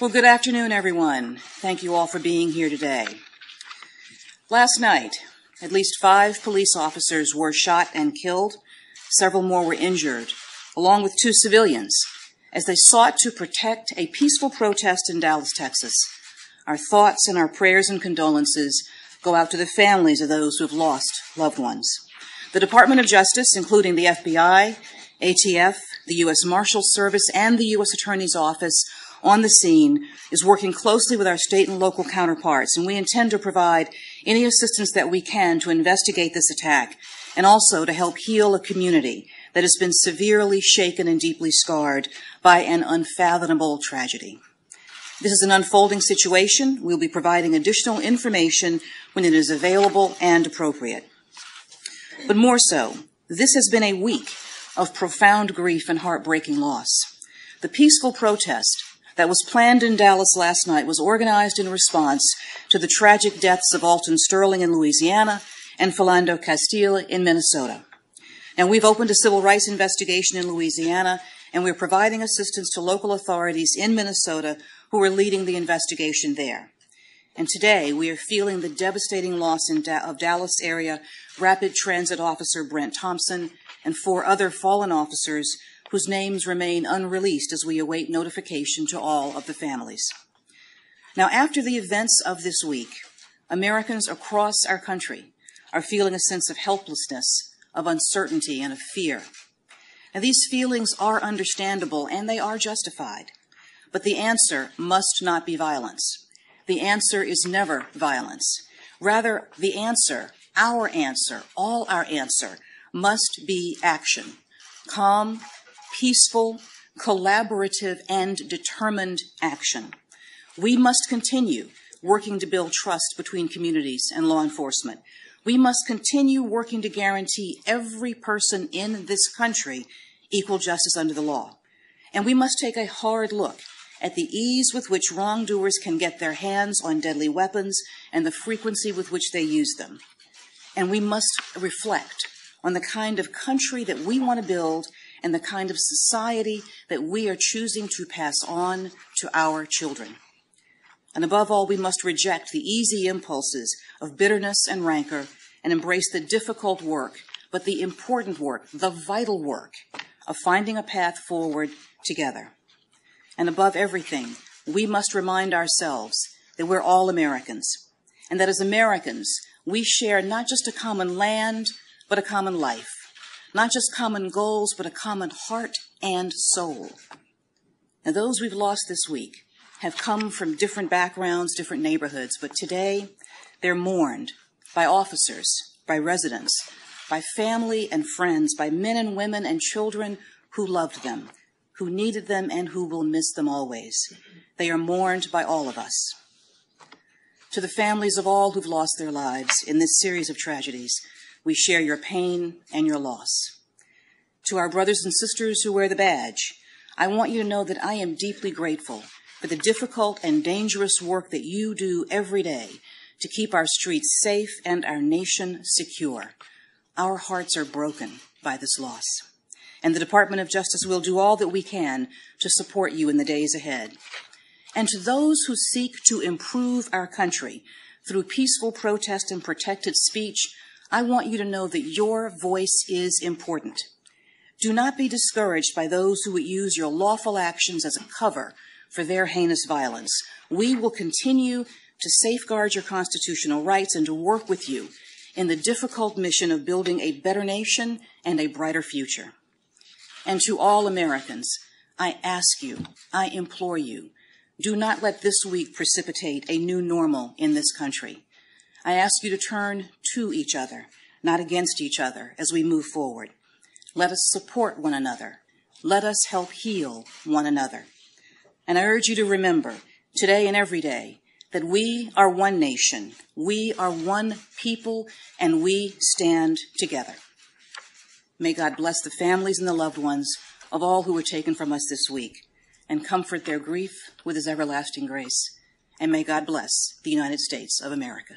Well, good afternoon, everyone. Thank you all for being here today. Last night, at least five police officers were shot and killed. Several more were injured, along with two civilians, as they sought to protect a peaceful protest in Dallas, Texas. Our thoughts and our prayers and condolences go out to the families of those who have lost loved ones. The Department of Justice, including the FBI, ATF, the U.S. Marshals Service, and the U.S. Attorney's Office, on the scene is working closely with our state and local counterparts, and we intend to provide any assistance that we can to investigate this attack and also to help heal a community that has been severely shaken and deeply scarred by an unfathomable tragedy. This is an unfolding situation. We'll be providing additional information when it is available and appropriate. But more so, this has been a week of profound grief and heartbreaking loss. The peaceful protest that was planned in Dallas last night was organized in response to the tragic deaths of Alton Sterling in Louisiana and Philando Castile in Minnesota. Now, we've opened a civil rights investigation in Louisiana, and we're providing assistance to local authorities in Minnesota who are leading the investigation there. And today, we are feeling the devastating loss da- of Dallas area Rapid Transit Officer Brent Thompson and four other fallen officers whose names remain unreleased as we await notification to all of the families. Now, after the events of this week, Americans across our country are feeling a sense of helplessness, of uncertainty, and of fear. Now, these feelings are understandable and they are justified, but the answer must not be violence. The answer is never violence. Rather, the answer, our answer, all our answer, must be action. Calm, peaceful, collaborative, and determined action. We must continue working to build trust between communities and law enforcement. We must continue working to guarantee every person in this country equal justice under the law. And we must take a hard look at the ease with which wrongdoers can get their hands on deadly weapons and the frequency with which they use them. And we must reflect on the kind of country that we want to build and the kind of society that we are choosing to pass on to our children. And above all, we must reject the easy impulses of bitterness and rancor and embrace the difficult work, but the important work, the vital work of finding a path forward together. And above everything, we must remind ourselves that we're all Americans and that as Americans, we share not just a common land, but a common life not just common goals, but a common heart and soul. Now, those we've lost this week have come from different backgrounds, different neighborhoods, but today they're mourned by officers, by residents, by family and friends, by men and women and children who loved them, who needed them, and who will miss them always. They are mourned by all of us. To the families of all who've lost their lives in this series of tragedies, we share your pain and your loss. To our brothers and sisters who wear the badge, I want you to know that I am deeply grateful for the difficult and dangerous work that you do every day to keep our streets safe and our nation secure. Our hearts are broken by this loss. And the Department of Justice will do all that we can to support you in the days ahead. And to those who seek to improve our country through peaceful protest and protected speech, I want you to know that your voice is important. Do not be discouraged by those who would use your lawful actions as a cover for their heinous violence. We will continue to safeguard your constitutional rights and to work with you in the difficult mission of building a better nation and a brighter future. And to all Americans, I ask you, I implore you, do not let this week precipitate a new normal in this country. I ask you to turn to each other, not against each other, as we move forward. Let us support one another. Let us help heal one another. And I urge you to remember today and every day, that we are one nation, we are one people, and we stand together. May God bless the families and the loved ones of all who were taken from us this week and comfort their grief with his everlasting grace. And may God bless the United States of America.